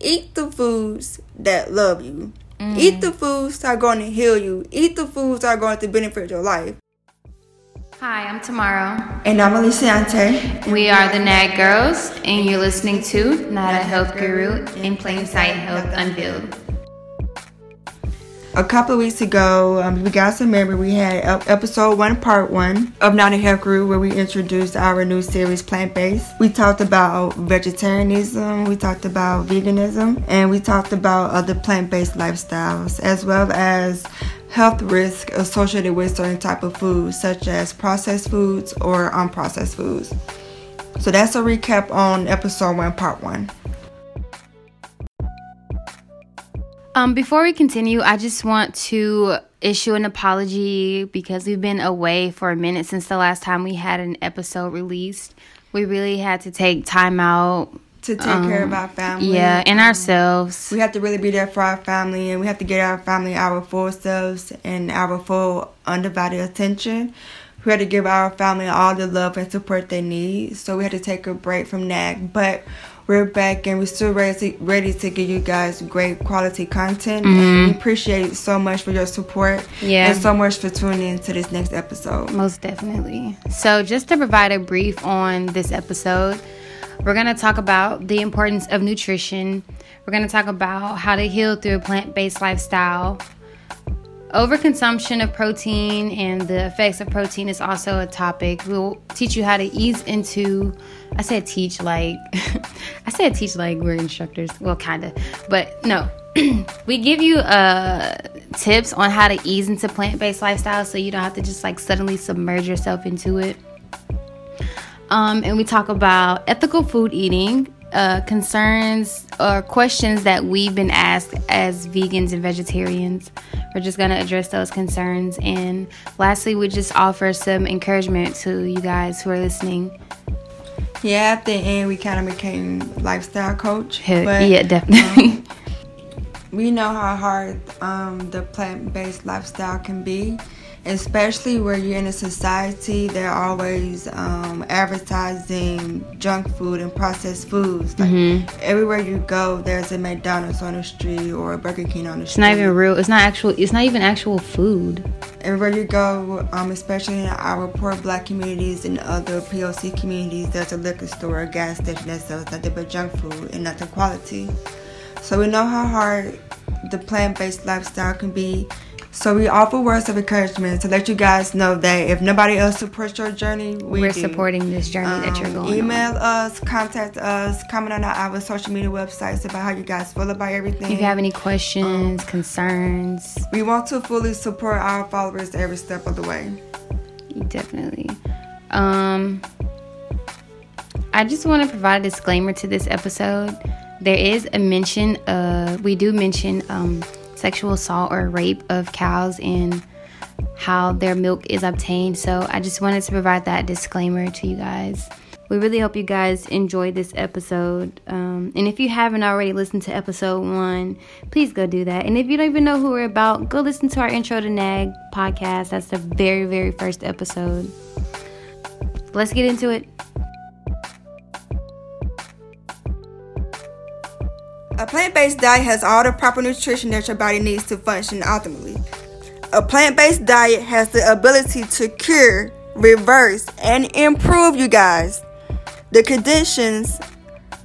eat the foods that love you. Mm. Eat the foods that are going to heal you. Eat the foods that are going to benefit your life. Hi, I'm Tamara. And I'm Aliciante. We are the NAHG Girls, and you're listening to Not a Health Guru in Plain Sight Health Unveiled. A couple of weeks ago, um, we got some memory. We had episode one, part one of Not a Health Guru, where we introduced our new series, Plant Based. We talked about vegetarianism, we talked about veganism, and we talked about other plant based lifestyles, as well as health risks associated with certain type of foods, such as processed foods or unprocessed foods. So that's a recap on episode one, part one. Um, before we continue, I just want to issue an apology because we've been away for a minute since the last time we had an episode released. We really had to take time out to take um, care of our family. Yeah, and um, ourselves. We have to really be there for our family, and we have to get our family our full selves and our full undivided attention. We had to give our family all the love and support they need. So we had to take a break from NAHG, but we're back and we're still ready to, ready to give you guys great quality content. Mm-hmm. And we appreciate so much for your support. Yeah. And so much for tuning in to this next episode. Most definitely. So, just to provide a brief on this episode, we're going to talk about the importance of nutrition. We're going to talk about how to heal through a plant based lifestyle. Overconsumption of protein and the effects of protein is also a topic. We'll teach you how to ease into I said teach like I said teach like we're instructors. Well, kind of. But no. we give you uh tips on how to ease into plant-based lifestyle so you don't have to just like suddenly submerge yourself into it. Um and we talk about ethical food eating, uh, concerns or questions that we've been asked as vegans and vegetarians. We're just going to address those concerns. And lastly, we just offer some encouragement to you guys who are listening yeah, at the end we kind of became lifestyle coach. but, yeah, definitely. Um, we know how hard um, the plant-based lifestyle can be especially where you're in a society they're always um, advertising junk food and processed foods. Like mm-hmm. everywhere you go there's a mcdonald's on the street or a burger king on the street it's not even real it's not actual it's not even actual food. Everywhere you go um, especially in our poor black communities and other poc communities there's a liquor store a gas station that sells nothing but junk food and nothing quality. So we know how hard the plant-based lifestyle can be so we offer words of encouragement to let you guys know that if nobody else supports your journey, we are supporting this journey um, that you're um, going. Email on. us, contact us, comment on our social media websites about how you guys feel about everything. If you have any questions, um, concerns, we want to fully support our followers every step of the way. Definitely. Um, I just want to provide a disclaimer to this episode. There is a mention. Uh, we do mention um sexual assault or rape of cows and how their milk is obtained. So I just wanted to provide that disclaimer to you guys. We really hope you guys enjoyed this episode. Um, and if you haven't already listened to episode one, please go do that. And if you don't even know who we're about, go listen to our Intro to NAHG podcast. That's the very, very first episode. Let's get into it. A plant based diet has all the proper nutrition that your body needs to function optimally. A plant based diet has the ability to cure, reverse, and improve, you guys, the conditions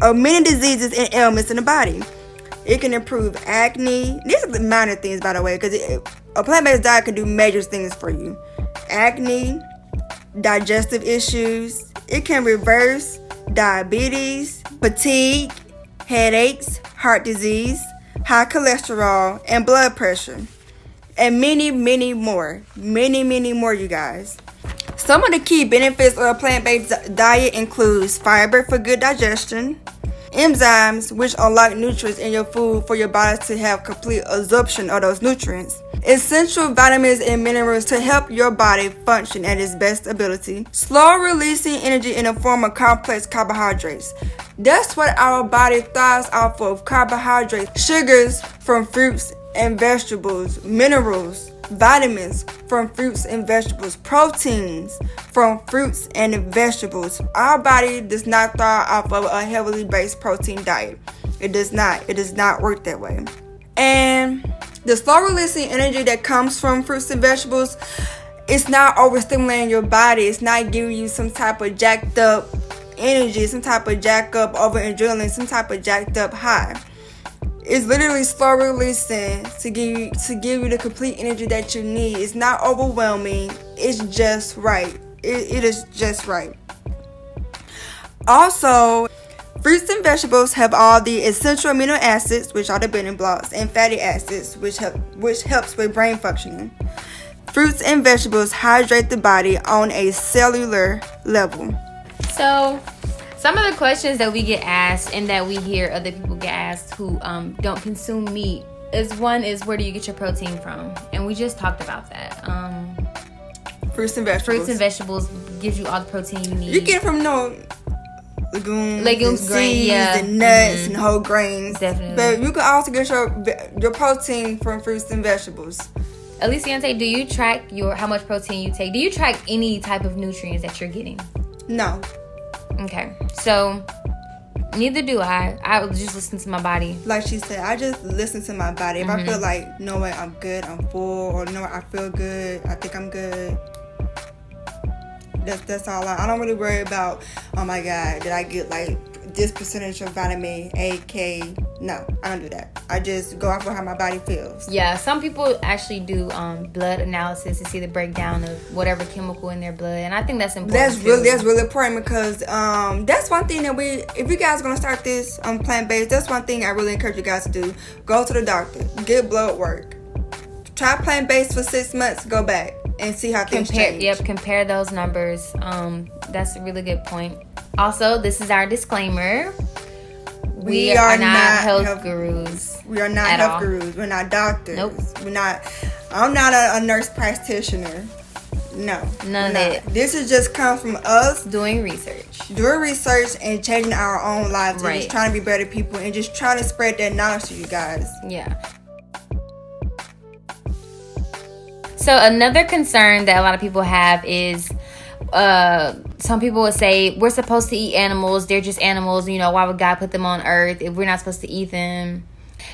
of many diseases and ailments in the body. It can improve acne. These are the minor things, by the way, because a plant based diet can do major things for you acne, digestive issues. It can reverse diabetes, fatigue, headaches, heart disease, high cholesterol, and blood pressure, and many, many more. Many, many more, you guys. Some of the key benefits of a plant based diet includes fiber for good digestion, enzymes which unlock nutrients in your food for your body to have complete absorption of those nutrients, essential vitamins and minerals to help your body function at its best ability, slow releasing energy in the form of complex carbohydrates. That's what our body thrives off of carbohydrates, sugars from fruits and vegetables, minerals, vitamins from fruits and vegetables, proteins from fruits and vegetables. Our body does not thrive off of a heavily based protein diet. It does not. It does not work that way. And the slow releasing energy that comes from fruits and vegetables, it's not overstimulating your body. It's not giving you some type of jacked up energy, some type of jack up over adrenaline, some type of jacked up high. It's literally slow releasing to give you to give you the complete energy that you need. It's not overwhelming. It's just right. it, it is just right. Also, Fruits and vegetables have all the essential amino acids, which are the building blocks, and fatty acids, which help which helps with brain functioning. Fruits and vegetables hydrate the body on a cellular level. So, some of the questions that we get asked and that we hear other people get asked who um, don't consume meat is one is where do you get your protein from? And we just talked about that. Um, fruits and vegetables. Fruits and vegetables gives you all the protein you need. You get from no legumes, legumes, and grain, seeds, yeah. and nuts Mhm. and whole grains. Definitely. But you can also get your your protein from fruits and vegetables. Aliciante, do you track your how much protein you take? Do you track any type of nutrients that you're getting? No, Okay, so neither do I. I just listen to my body. like she said, I just listen to my body. If I Mm-hmm. feel like, no way, I'm good, I'm full, or no, I feel good, I think I'm good. That's that's all. I, I don't really worry about. Oh my God, did I get like this percentage of vitamin A, K? No, I don't do that. I just go off of how my body feels. Yeah, some people actually do um, blood analysis to see the breakdown of whatever chemical in their blood, and I think that's important. That's too. really that's really important because um that's one thing that we if you guys are gonna start this on plant based that's one thing I really encourage you guys to do go to the doctor get blood work try plant based for six months go back and see how things compare. change. Yep, compare those numbers. Um, that's a really good point. Also, this is our disclaimer. We, are, not, health, gurus. We are not health all. gurus. We're not doctors. Nope. We're not. I'm not a, a nurse practitioner. No. None of no. that. This is just come from us Doing research. doing research and changing our own lives and just trying to be better people and just trying to spread that knowledge to you guys. Yeah. So another concern that a lot of people have is uh some people would say we're supposed to eat animals, they're just animals, you know, why would God put them on earth if we're not supposed to eat them?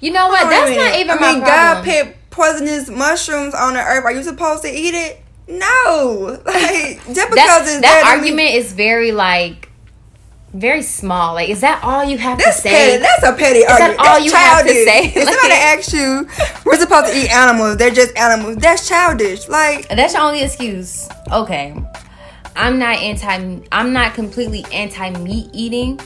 You know what? That's Wait a not even I mean, my God put poisonous mushrooms on the earth. Are you supposed to eat it? No. Like just because that it's that mean- argument is very like very small. Like, is that all you have That's to say? petty. That's a petty that argument. all That's you have to say? If somebody Like- asks you, we're supposed to eat animals. They're just animals. That's childish. Like, That's your only excuse. Okay. I'm not anti I'm not completely anti meat eating.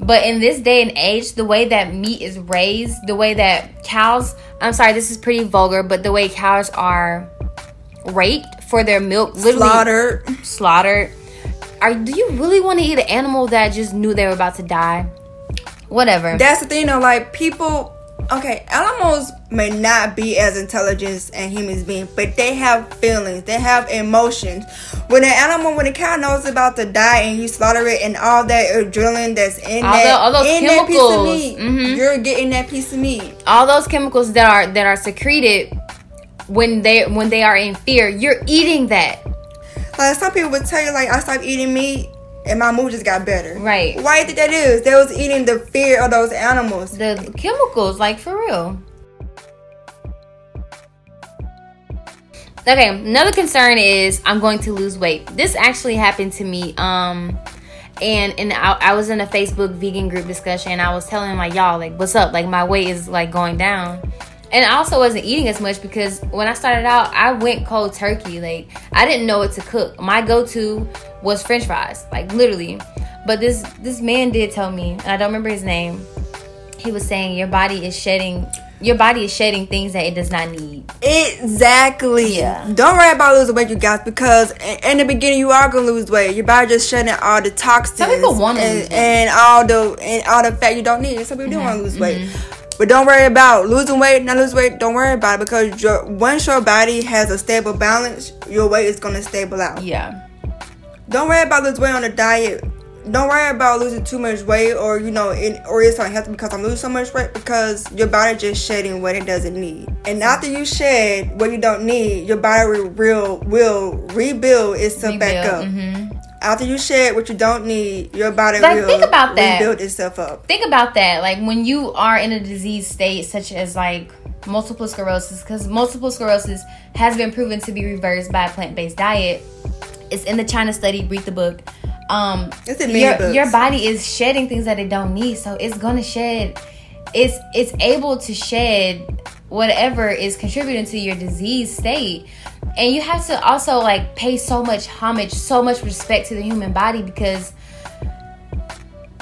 But in this day and age, the way that meat is raised, the way that cows I'm sorry, this is pretty vulgar, but the way cows are raped for their milk, literally slaughtered. slaughtered. Are do you really want to eat an animal that just knew they were about to die? Whatever. That's the thing, though. Like, people. Okay, animals may not be as intelligent as humans being, but they have feelings. They have emotions. When an animal, when a cow knows about to die and you slaughter it, and all that adrenaline that's in All that, the- in that piece of chemicals. meat, Mhm. you're getting that piece of meat. all those chemicals that are that are secreted when they when they are in fear, you're eating that. Like some people would tell you, like I stopped eating meat and my mood just got better. Right. Why did that is? They was eating the fear of those animals. The chemicals, like for real. Okay, another concern is I'm going to lose weight. This actually happened to me. Um, and and I, I was in a Facebook vegan group discussion. And I was telling like y'all like what's up? Like my weight is like going down. And I also wasn't eating as much because when I started out, I went cold turkey. Like I didn't know what to cook. My go-to was French fries, like literally. But this this man did tell me, and I don't remember his name. He was saying your body is shedding your body is shedding things that it does not need. Exactly. Yeah. Don't worry about losing weight, you guys, because in, the beginning you are gonna lose weight. Your body just shedding all the toxins. Some people wanna and, and all the and all the fat you don't need. Some people do want to lose weight. Mm-hmm. But don't worry about losing weight, not lose weight. Don't worry about it because your once your body has a stable balance, your weight is gonna stable out. Yeah. Don't worry about losing weight on a diet. Don't worry about losing too much weight or you know it, or it's unhealthy because I'm losing so much weight because your body just shedding what it doesn't need. And after you shed what you don't need, your body will will, rebuild itself back up. Mm-hmm. After you shed what you don't need, your body Like, will think about that. rebuild itself up. think about that like when you are in a disease state such as like multiple sclerosis because multiple sclerosis has been proven to be reversed by a plant-based diet it's in the china study read the book um It's in many your, your body is shedding things that it don't need so it's gonna shed it's it's able to shed whatever is contributing to your disease state and you have to also like pay so much homage so much respect to the human body because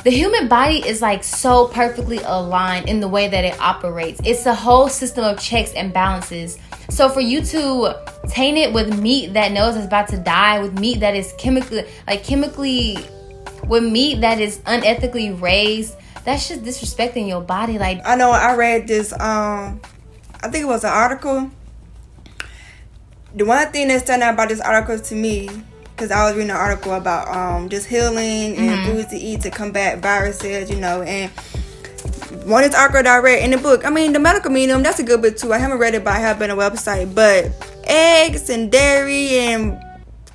the human body is like so perfectly aligned in the way that it operates. It's a whole system of checks and balances. So for you to taint it with meat that knows it's about to die, with meat that is chemically like chemically with meat that is unethically raised, that's just disrespecting your body. Like I know I read this um I think it was an article. The one thing that stood out about this article to me, because I was reading an article about um just healing and Mm-hmm. foods to eat to combat viruses, you know, and one of this article that I read in the book. I mean, the medical medium that's a good book too. I haven't read it, but I have been a website. But eggs and dairy and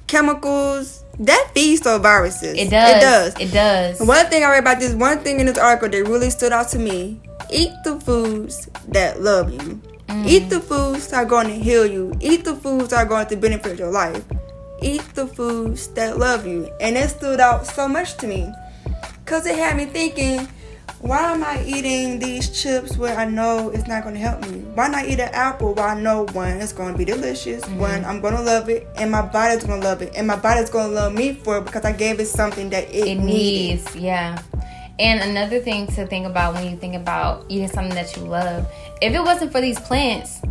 chemicals that feeds those viruses. it does. It does. It does. One thing I read about this, one thing in this article that really stood out to me: eat the foods that love you. Mm. Eat the foods that are going to heal you. Eat the foods that are going to benefit your life. Eat the foods that love you, and it stood out so much to me, cause it had me thinking. Why am I eating these chips where I know it's not going to help me? Why not eat an apple where I know one it's going to be delicious, mm-hmm. one I'm going to love it, and my body's going to love it, and my body's going to love me for it because I gave it something that it, it needed. needs yeah and another thing to think about when you think about eating something that you love if it wasn't for these plants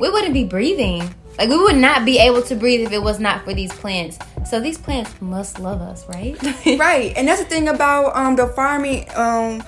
we wouldn't be breathing. Like we would not be able to breathe if it was not for these plants. So these plants must love us right? Right. And that's the thing about um the farming um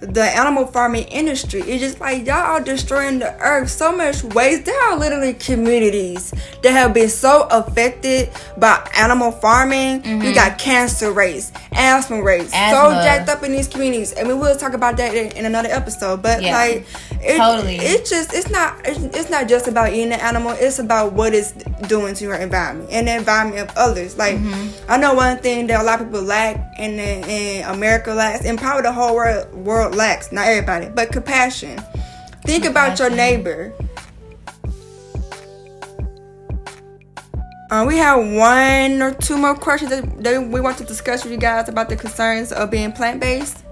the animal farming industry. It's just like y'all are destroying the earth so much waste. There are literally communities that have been so affected by animal farming. You mm-hmm. got cancer rates asthma rates so jacked up in these communities. And we will talk about that in, in another episode. But Yeah. like it, Totally. it's just it's not it's, not just about eating the animal. It's about what it's doing to your environment and the environment of others. Like Mm-hmm. i know one thing that a lot of people lack and in, america lacks and probably the whole world world lacks not everybody but compassion. Think about your neighbor. Uh, we have one or two more questions that, that we want to discuss with you guys about the concerns of being plant-based.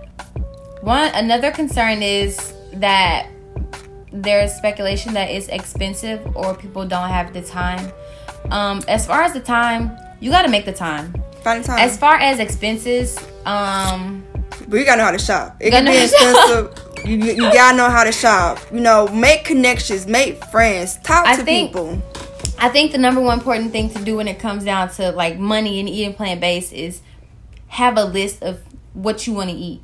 One another concern is that there's speculation that it's expensive or people don't have the time um as far as the time you got to make the time find time as far as expenses um But you gotta know how to shop. It can be expensive. You, you gotta know how to shop. You know, make connections, make friends, talk I to think- people. I think the number one important thing to do when it comes down to like money and eating plant based is have a list of what you want to eat.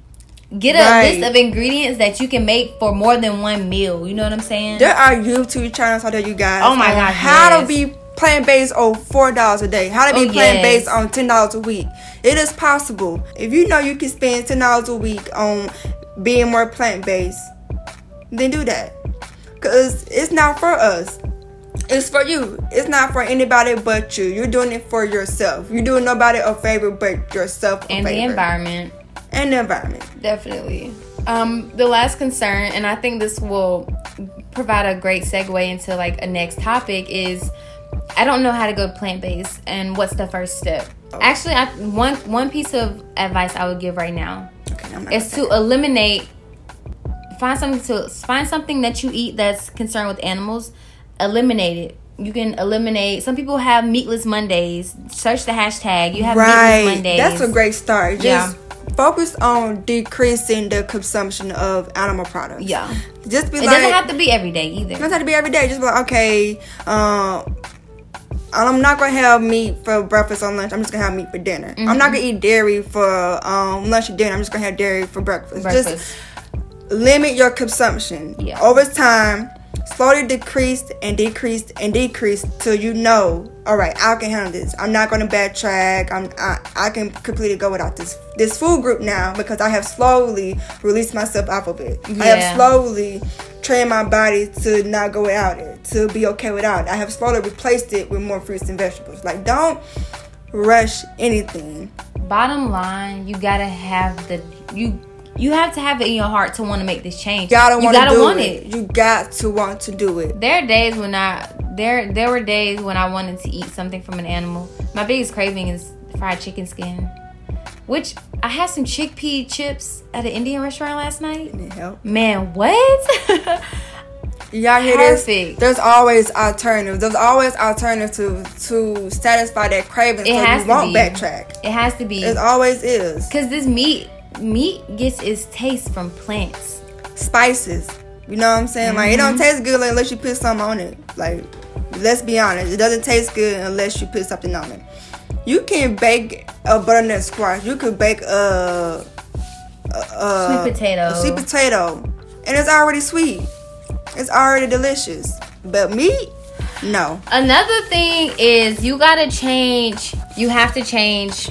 Get a Right. list of ingredients that you can make for more than one meal. You know what I'm saying? There are YouTube channels out there, you guys. Oh my gosh, How yes. to be plant based on four dollars a day. How to be Oh, plant based yes. on ten dollars a week. It is possible. If you know you can spend ten dollars a week on being more plant based, then do that. Cause it's not for us. It's for you. It's not for anybody but you. You're doing it for yourself. You're doing nobody a favor but yourself and the environment. And the environment. Definitely. Um, the last concern, and I think this will provide a great segue into like a next topic is I don't know how to go plant based and what's the first step. Actually, I, one one piece of advice I would give right now Okay, is to eliminate find something to find something that you eat that's concerned with animals eliminate it you can eliminate some people have meatless mondays search the hashtag you have meatless mondays That's a great start. Just Yeah. Focus on decreasing the consumption of animal products. yeah Just be like it like doesn't have to be every day either It doesn't have to be every day. Just be like, okay, um, I'm not gonna have meat for breakfast or lunch. I'm just gonna have meat for dinner. I'm Mm-hmm. not gonna eat dairy for um, lunch or dinner. I'm just gonna have dairy for breakfast. breakfast Just limit your consumption. Yeah. Over time, slowly decreased and decreased and decreased till you know, all right, I can handle this. I'm not gonna backtrack. I'm I, I can completely go without this this food group now because I have slowly released myself off of it. I have slowly trained my body to not go without it, to be okay without it. I have slowly replaced it with more fruits and vegetables. Like don't rush anything. Bottom line, you gotta have the you you have to have it in your heart to want to make this change. You gotta you want to gotta do want it. You got to want to do it. There are days when I there there were days when I wanted to eat something from an animal. My biggest craving is fried chicken skin, which I had some chickpea chips at an Indian restaurant last night. Help? Man, what? Y'all hear this? Perfect. There's always alternatives. There's always alternatives to to satisfy that craving. It so has you to won't be. backtrack. it has to be It always is. because this meat meat gets its taste from plants. Spices. You know what I'm saying? Like it Mm-hmm. don't taste good unless you put something on it. Like let's be honest, it doesn't taste good unless you put something on it. You can bake a butternut squash. You could bake a, a, a Sweet potato. a sweet potato, and it's already sweet. It's already delicious. But meat, no. Another thing is you gotta change. You have to change.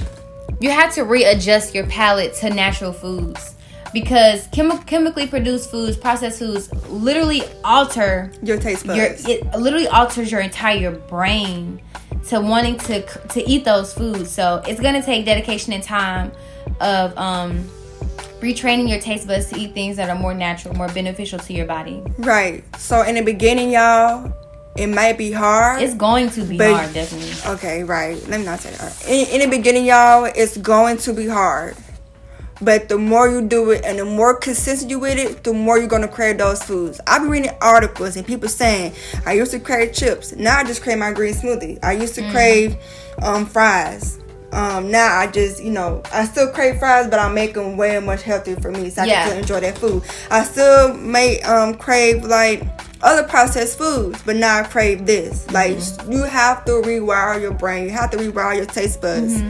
You have to readjust your palate to natural foods because chemi- chemically produced foods, processed foods, literally alter Your taste buds. your. It literally alters your entire brain to wanting to to eat those foods. So it's gonna take dedication and time of um retraining your taste buds to eat things that are more natural, more beneficial to your body. right. So in the beginning, y'all, it might be hard. It's going to be But- hard, definitely. Okay, right. Let me not say that. In, in the beginning, y'all, it's going to be hard. But the more you do it and the more consistent you with it, the more you're gonna crave those foods. I've been reading articles and people saying, I used to crave chips. Now I just crave my green smoothie. I used to crave um, fries. Um, now I just, you know, I still crave fries, but I make them way much healthier for me, so I Yeah. can still enjoy that food. I still may um, crave like other processed foods, but now I crave this. Like you have to rewire your brain. You have to rewire your taste buds.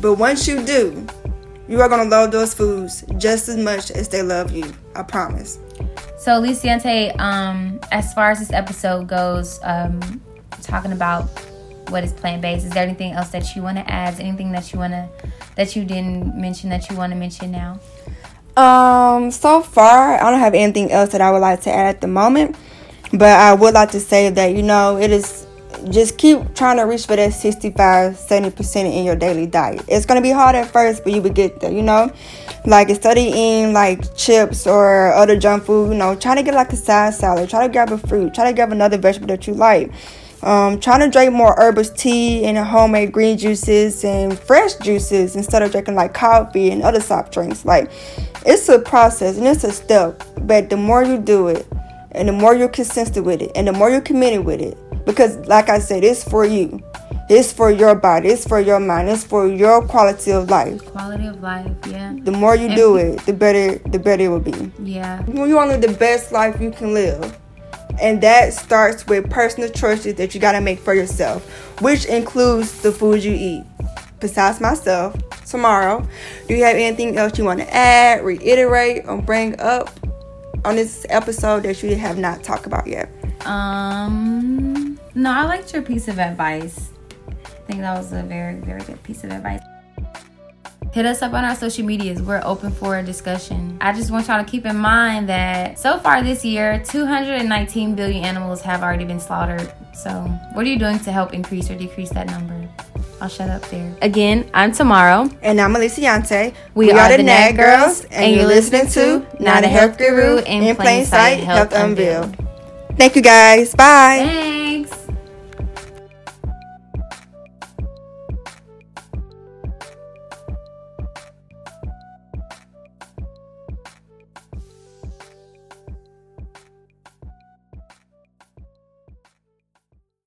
But once you do, you are gonna love those foods just as much as they love you. I promise. So, Luciente, um, as far as this episode goes, um, talking about what is plant based, is there anything else that you want to add? Anything that you want to that you didn't mention that you want to mention now? Um, so far, I don't have anything else that I would like to add at the moment. But I would like to say that, you know, it is just keep trying to reach for that 65 70% in your daily diet. It's to be hard at first, but you will get there, you know? Like instead of eating like chips or other junk food, you know, try to get like a side salad, try to grab a fruit, try to grab another vegetable that you like. Um, trying to drink more herbal tea and homemade green juices and fresh juices instead of drinking like coffee and other soft drinks. Like it's a process and it's a step, but the more you do it, and the more you're consistent with it, and the more you're committed with it, because like I said, it's for you, it's for your body, it's for your mind, it's for your quality of life. Quality of life, yeah, The more you do it, the better, the better it will be. yeah. You want to live the best life you can live. And that starts with personal choices that you got to make for yourself, which includes the food you eat. Besides myself, Tamara, do you have anything else you want to add, reiterate, or bring up on this episode that you have not talked about yet? Um, no, I liked your piece of advice. I think that was a very, very good piece of advice. Hit us up on our social medias. We're open for a discussion. I just want y'all to keep in mind that so far this year, 219 billion animals have already been slaughtered. So, what are you doing to help increase or decrease that number? I'll shut up there. Again, I'm Tamara. And I'm Aliciante. We, are, the NAHG Girls, and you're listening to Not a Health Guru in Plain Sight Health Unveiled. Thank you guys. Bye. Thanks.